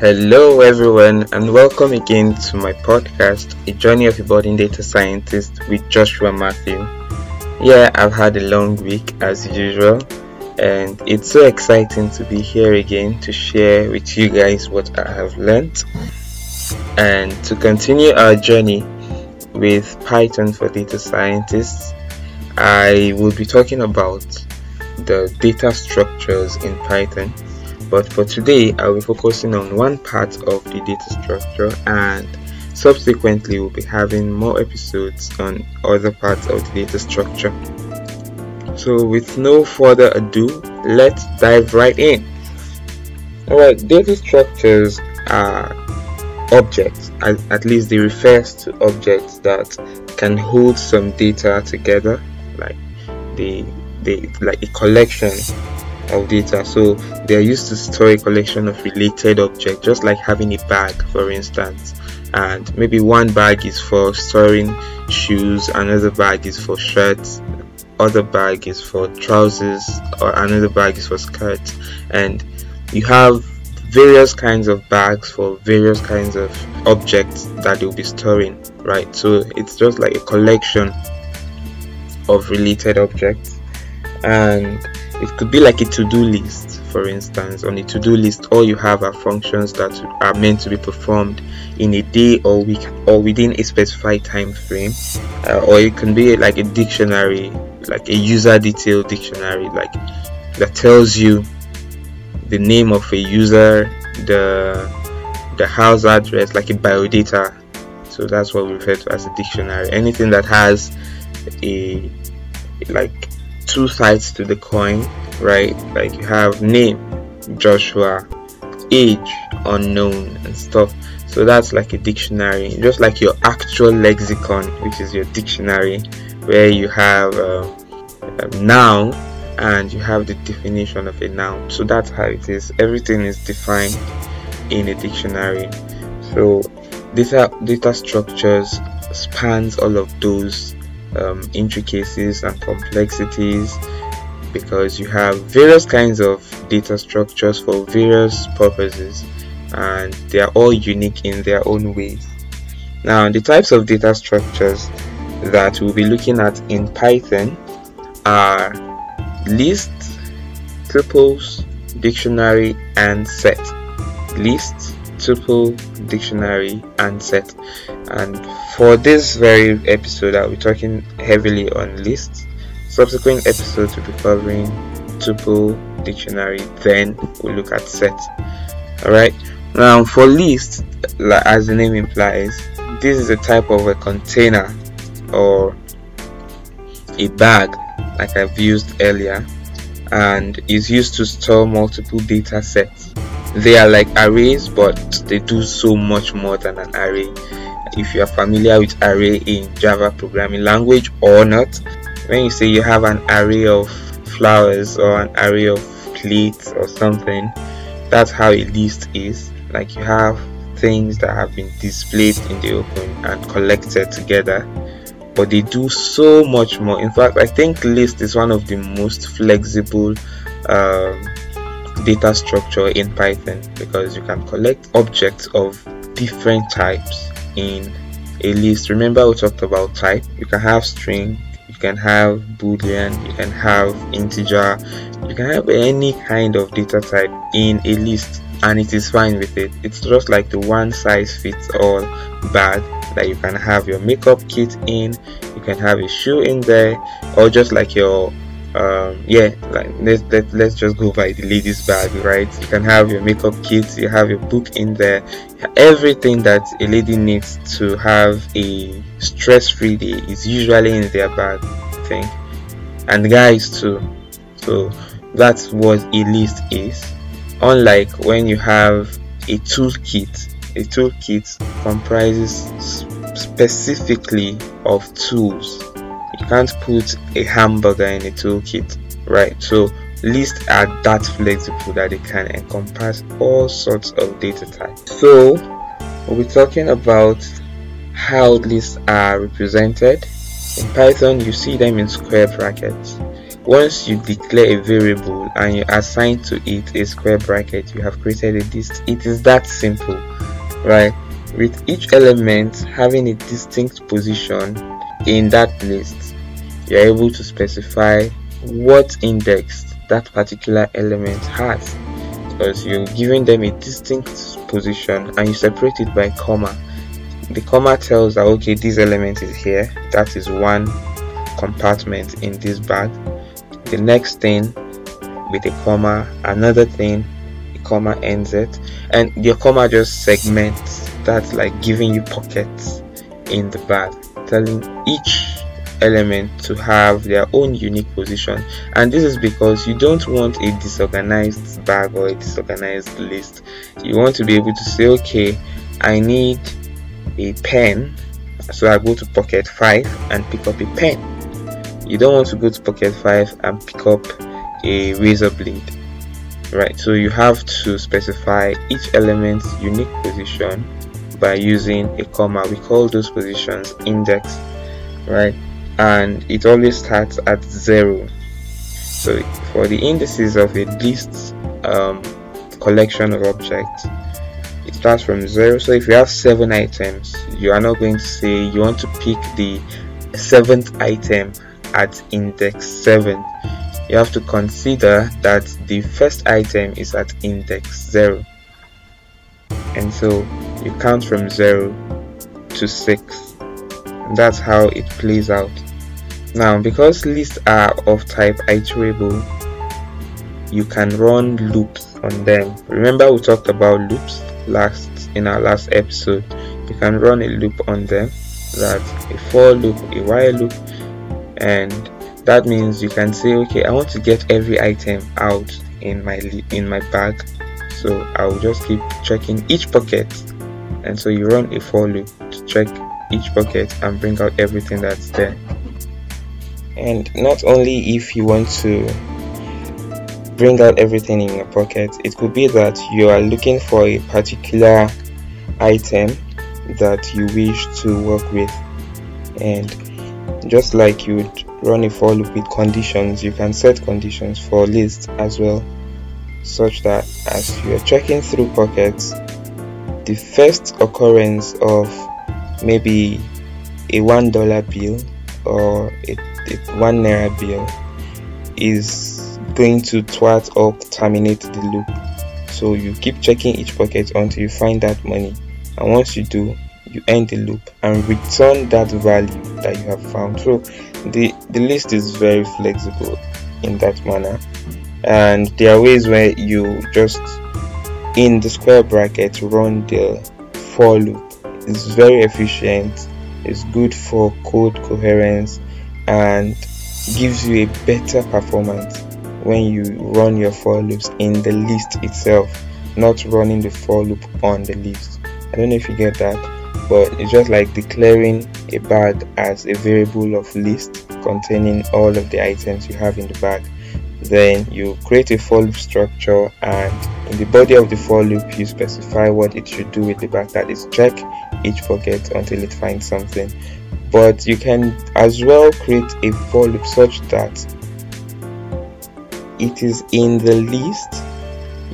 Hello, everyone, and welcome again to my podcast, A Journey of a Budding Data Scientist with Joshua Matthew. Yeah, I've had a long week as usual, and it's so exciting to be here again to share with you guys what I have learned and to continue our journey with Python for data scientists. I will be talking about the data structures in Python. But for today, I will be focusing on one part of the data structure and subsequently we'll be having more episodes on other parts of the data structure. So with no further ado, let's dive right in. Alright, data structures are objects, at least they refer to objects that can hold some data together, like they they like a collection of data so they are used to store a collection of related objects just like having a bag for instance. And maybe one bag is for storing shoes another bag is for shirts other bag is for trousers or another bag is for skirts. And you have various kinds of bags for various kinds of objects that you'll be storing right? So it's just like a collection of related objects. And it could be like a to-do list for instance. On a to-do list all you have are functions that are meant to be performed in a day or week or within a specified time frame. Uh, or it can be like a dictionary like a user detail dictionary like that tells you the name of a user the the house address like a biodata. So that's what we refer to as a dictionary. Anything that has a like two sides to the coin, right? Like you have name, Joshua, age, unknown, and stuff. So that's like a dictionary, just like your actual lexicon, which is your dictionary, where you have uh, a noun and you have the definition of a noun. So that's how it is. Everything is defined in a dictionary. So data data structures spans all of those um, intricacies and complexities because you have various kinds of data structures for various purposes and they are all unique in their own ways. Now, the types of data structures that we'll be looking at in Python are list, tuples, dictionary, and set. List, tuple, dictionary, and set. And for this very episode, I'll be talking heavily on lists. Subsequent episodes will be covering tuple, dictionary, then we'll look at set. Alright, now for list, like as the name implies, this is a type of a container or a bag, like I've used earlier, and is used to store multiple data sets. They are like arrays, but they do so much more than an array if you are familiar with array in Java programming language or not. When you say you have an array of flowers or an array of plates or something, that's how a list is. Like you have things that have been displayed in the open and collected together but they do so much more in fact i think list is one of the most flexible um, data structure in python because you can collect objects of different types in a list. Remember we talked about type. You can have string you can have boolean you can have integer you can have any kind of data type in a list and it is fine with it. It's just like the one size fits all bag that you can have your makeup kit in you can have a shoe in there or just like your um, yeah like let's let, let's just go by the ladies bag right? You can have your makeup kit you have your book in there. Everything that a lady needs to have a stress-free day is usually in their bag I think and guys too. So that's what a list is. Unlike when you have a toolkit a toolkit comprises specifically of tools you can't put a hamburger in a toolkit right? So lists are that flexible that they can encompass all sorts of data types. So we'll be talking about how lists are represented. In python you see them in square brackets. Once you declare a variable and you assign to it a square bracket you have created a list. It is that simple right? With each element having a distinct position in that list you're able to specify what index that particular element has. Because you're giving them a distinct position and you separate it by comma. The comma tells that okay this element is here that is one compartment in this bag. The next thing with a comma another thing a comma ends it. And your comma just segments that's like giving you pockets in the bag telling each element to have their own unique position. And this is because you don't want a disorganized bag or a disorganized list. You want to be able to say okay i need a pen so i go to pocket 5 and pick up a pen. You don't want to go to pocket 5 and pick up a razor blade right? So you have to specify each element's unique position by using a comma. We call those positions index right and it always starts at zero. So for the indices of a list um, collection of objects it starts from zero. So if you have seven items you are not going to say you want to pick the seventh item at index 7 you have to consider that the first item is at index 0 and so you count from 0 to 6 that's how it plays out now because lists are of type iterable you can run loops on them. Remember we talked about loops last in our last episode. You can run a loop on them that a for loop a while loop and that means you can say okay i want to get every item out in my in my bag. So i'll just keep checking each pocket and so you run a for loop to check each pocket and bring out everything that's there and not only if you want to bring out everything in your pocket it could be that you are looking for a particular item that you wish to work with. And just like you would run a for loop with conditions you can set conditions for lists as well such that as you are checking through pockets the first occurrence of maybe a one dollar bill or a, a one naira bill is going to thwart or terminate the loop. So you keep checking each pocket until you find that money. And once you do you end the loop and return that value that you have found. So the the list is very flexible in that manner. And there are ways where you just in the square bracket run the for loop. It's very efficient. It's good for code coherence and gives you a better performance when you run your for loops in the list itself not running the for loop on the list. I don't know if you get that but it's just like declaring a bag as a variable of list containing all of the items you have in the bag. Then you create a for loop structure and in the body of the for loop you specify what it should do with the bag. That is check each pocket until it finds something but you can as well create a for loop such that it is in the list.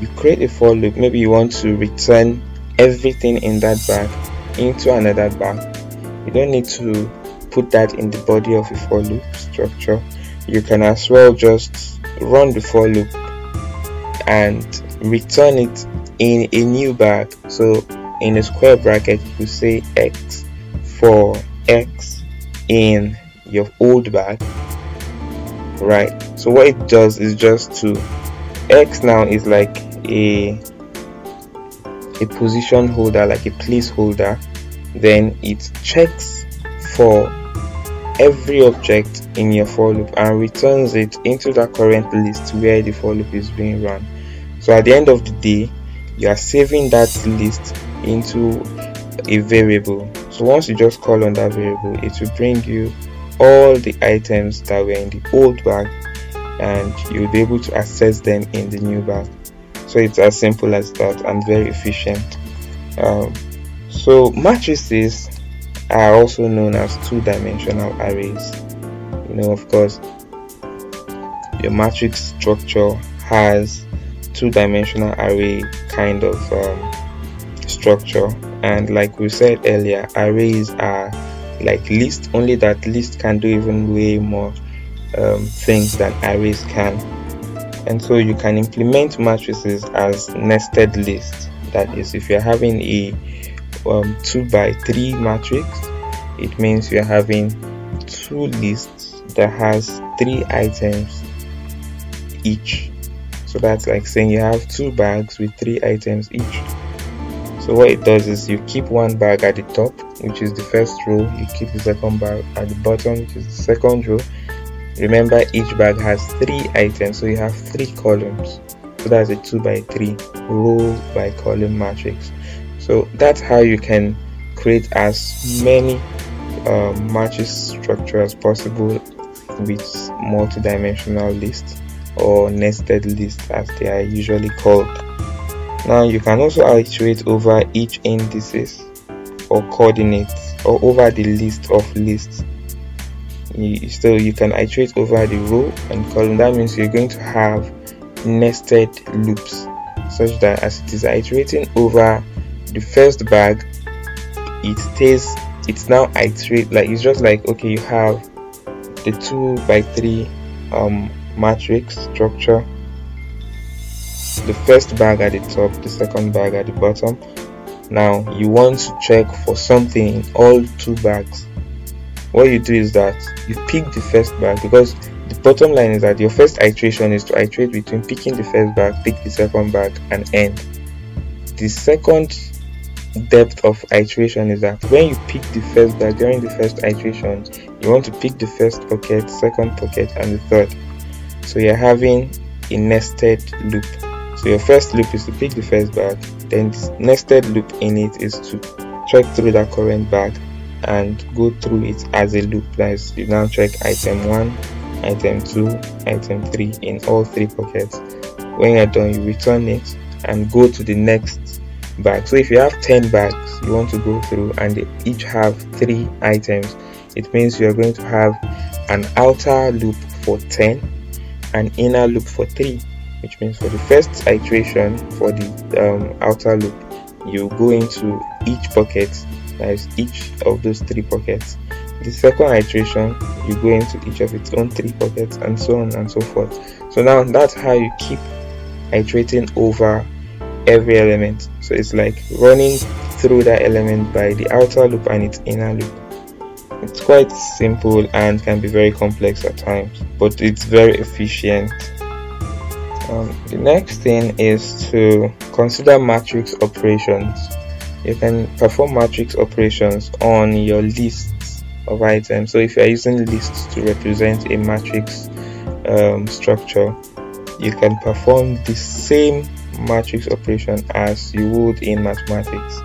You create a for loop. Maybe you want to return everything in that bag into another bag you don't need to put that in the body of a for loop structure. You can as well just run the for loop and return it in a new bag. So in a square bracket you say x for x in your old bag right? So what it does is just to x now is like a a position holder like a placeholder then it checks for every object in your for loop and returns it into the current list where the for loop is being run. So at the end of the day you are saving that list into a variable so once you just call on that variable it will bring you all the items that were in the old bag and you'll be able to access them in the new bag. So it's as simple as that and very efficient. Um, so matrices are also known as two-dimensional arrays. You know of course your matrix structure has two-dimensional array kind of um, structure and like we said earlier arrays are like list only that list can do even way more um, things than arrays can. And so you can implement matrices as nested lists that is if you're having a um, 2 by 3 matrix it means you're having two lists that has three items each. So that's like saying you have two bags with three items each so what it does is you keep one bag at the top which is the first row. You keep the second bag at the bottom which is the second row. Remember each bag has three items so you have three columns. So that's a 2 by 3 row by column matrix. So that's how you can create as many um, matrix structure as possible with multi-dimensional lists or nested lists as they are usually called now you can also iterate over each indices or coordinates or over the list of lists. so you can iterate over the row and column. That means you're going to have nested loops such that as it is iterating over the first bag, it stays it's now iterate like it's just like okay you have the two by three um matrix structure the first bag at the top the second bag at the bottom. Now you want to check for something in all two bags. What you do is that you pick the first bag because the bottom line is that your first iteration is to iterate between picking the first bag pick the second bag and end. The second depth of iteration is that when you pick the first bag during the first iteration you want to pick the first pocket second pocket and the third. So you're having a nested loop so your first loop is to pick the first bag, then the nested loop in it is to check through that current bag and go through it as a loop. That is, you now check item 1, item 2, item 3 in all three pockets. When you're done, you return it and go to the next bag. So if you have 10 bags you want to go through and they each have 3 items, it means you are going to have an outer loop for 10, an inner loop for 3 which means for the first iteration for the um, outer loop you go into each pocket that is each of those three pockets. The second iteration you go into each of its own three pockets and so on and so forth. So now that's how you keep iterating over every element. So it's like running through that element by the outer loop and its inner loop. It's quite simple and can be very complex at times but it's very efficient um, the next thing is to consider matrix operations. You can perform matrix operations on your lists of items. So if you are using lists to represent a matrix um, structure, you can perform the same matrix operation as you would in mathematics.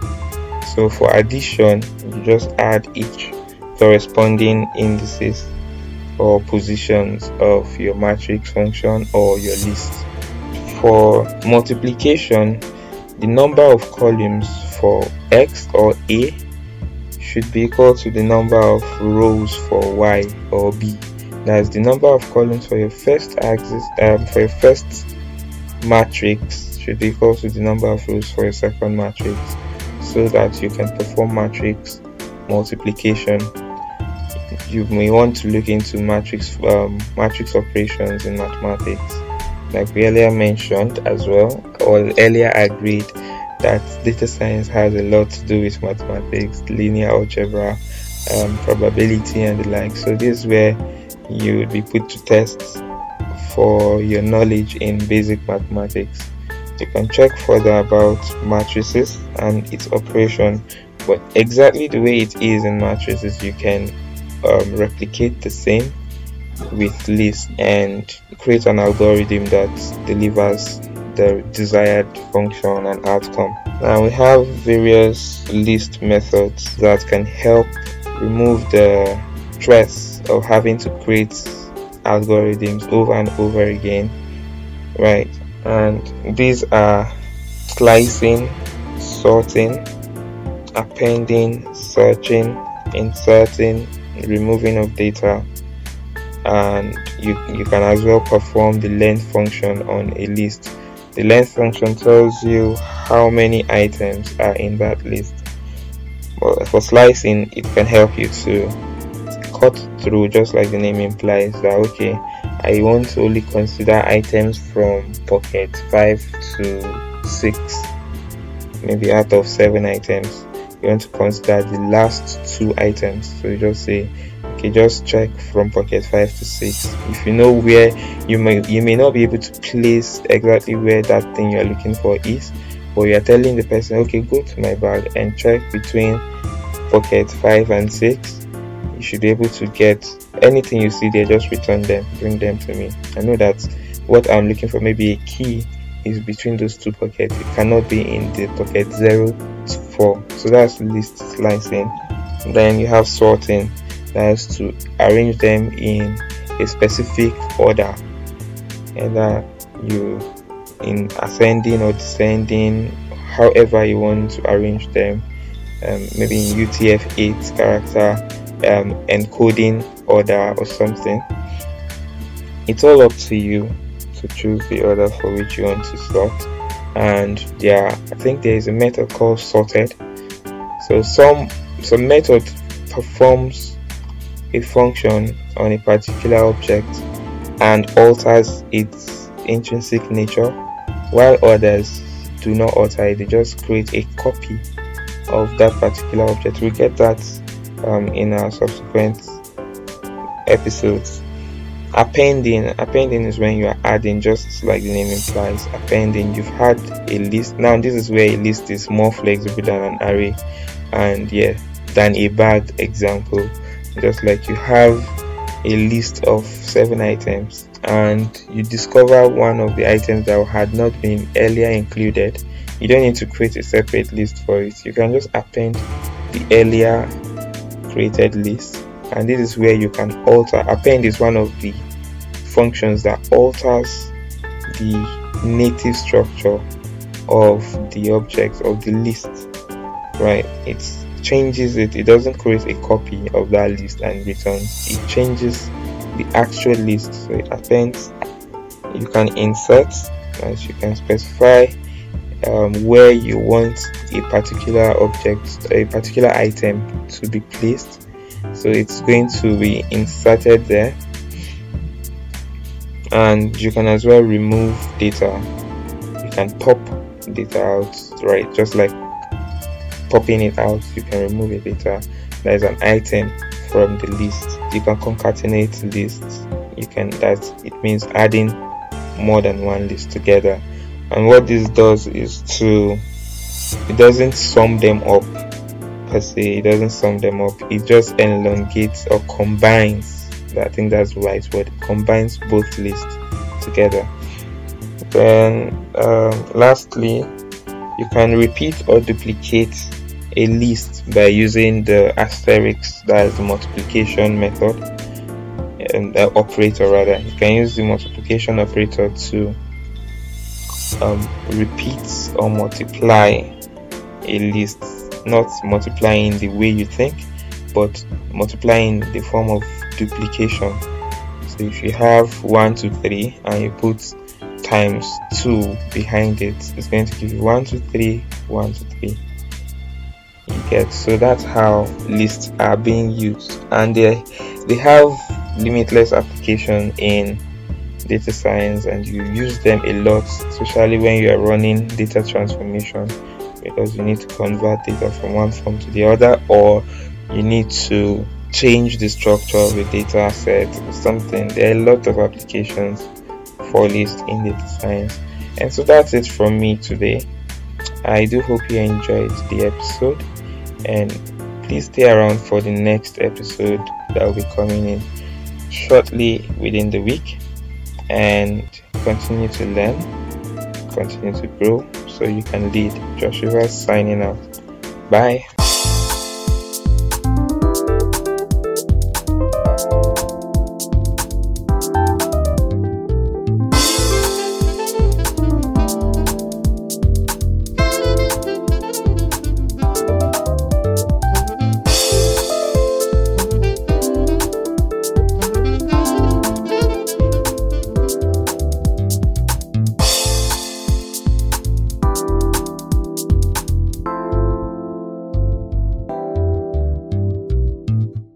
So for addition, you just add each corresponding indices or positions of your matrix function or your list for multiplication, the number of columns for x or a should be equal to the number of rows for y or b. That's the number of columns for your first axis um, for your first matrix should be equal to the number of rows for your second matrix so that you can perform matrix multiplication you may want to look into matrix um, matrix operations in mathematics like we earlier mentioned as well, or earlier agreed that data science has a lot to do with mathematics, linear algebra, um, probability, and the like. So, this is where you would be put to test for your knowledge in basic mathematics. You can check further about matrices and its operation, but exactly the way it is in matrices, you can um, replicate the same with list and create an algorithm that delivers the desired function and outcome. Now we have various list methods that can help remove the stress of having to create algorithms over and over again, right? And these are slicing, sorting, appending, searching, inserting, removing of data, and you you can as well perform the length function on a list. The length function tells you how many items are in that list. But for slicing it can help you to cut through just like the name implies that okay i want to only consider items from pocket 5 to 6 maybe out of 7 items. You want to consider the last two items. So you just say okay just check from pocket 5 to 6 if you know where you may you may not be able to place exactly where that thing you're looking for is but you're telling the person okay go to my bag and check between pocket 5 and 6 you should be able to get anything you see there just return them bring them to me. I know that what i'm looking for maybe a key is between those two pockets. It cannot be in the pocket 0 to 4 so that's list slicing then you have sorting that's to arrange them in a specific order. Either you in ascending or descending however you want to arrange them um, maybe in utf-8 character um, encoding order or something. It's all up to you to choose the order for which you want to sort and yeah i think there is a method called sorted. So some some method performs a function on a particular object and alters its intrinsic nature while others do not alter it they just create a copy of that particular object we get that um, in our subsequent episodes. Appending appending is when you are adding, just like the name implies. Appending, you've had a list. Now, this is where a list is more flexible than an array, and yeah, than a bad example. Just like you have a list of seven items, and you discover one of the items that had not been earlier included. You don't need to create a separate list for it. You can just append the earlier created list and this is where you can alter append is one of the functions that alters the native structure of the object of the list right it changes it it doesn't create a copy of that list and returns it changes the actual list so it appends you can insert as you can specify um, where you want a particular object, a particular item to be placed. So it's going to be inserted there. And you can as well remove data. You can pop data out, right? Just like popping it out, you can remove a data that is an item from the list. You can concatenate lists. You can that it means adding more than one list together. And what this does is to it doesn't sum them up per se. It doesn't sum them up. It just elongates or combines. I think that's the right word. It combines both lists together. Then um, lastly you can repeat or duplicate a list by using the asterisk that is the multiplication method and the operator rather you can use the multiplication operator to um, repeat or multiply a list, not multiplying the way you think, but multiplying the form of duplication. So if you have 1, 2, 3 and you put times 2 behind it, it's going to give you 1, 2, 3, 1, 2, 3. So that's how lists are being used, and they they have limitless application in data science and you use them a lot, especially when you are running data transformation because you need to convert data from one form to the other or you need to change the structure of a data set or something. There are a lot of applications for lists in data science. And so that's it from me today. I do hope you enjoyed the episode and please stay around for the next episode that will be coming in shortly within the week and continue to learn, continue to grow so you can lead. Joshua signing out. Bye.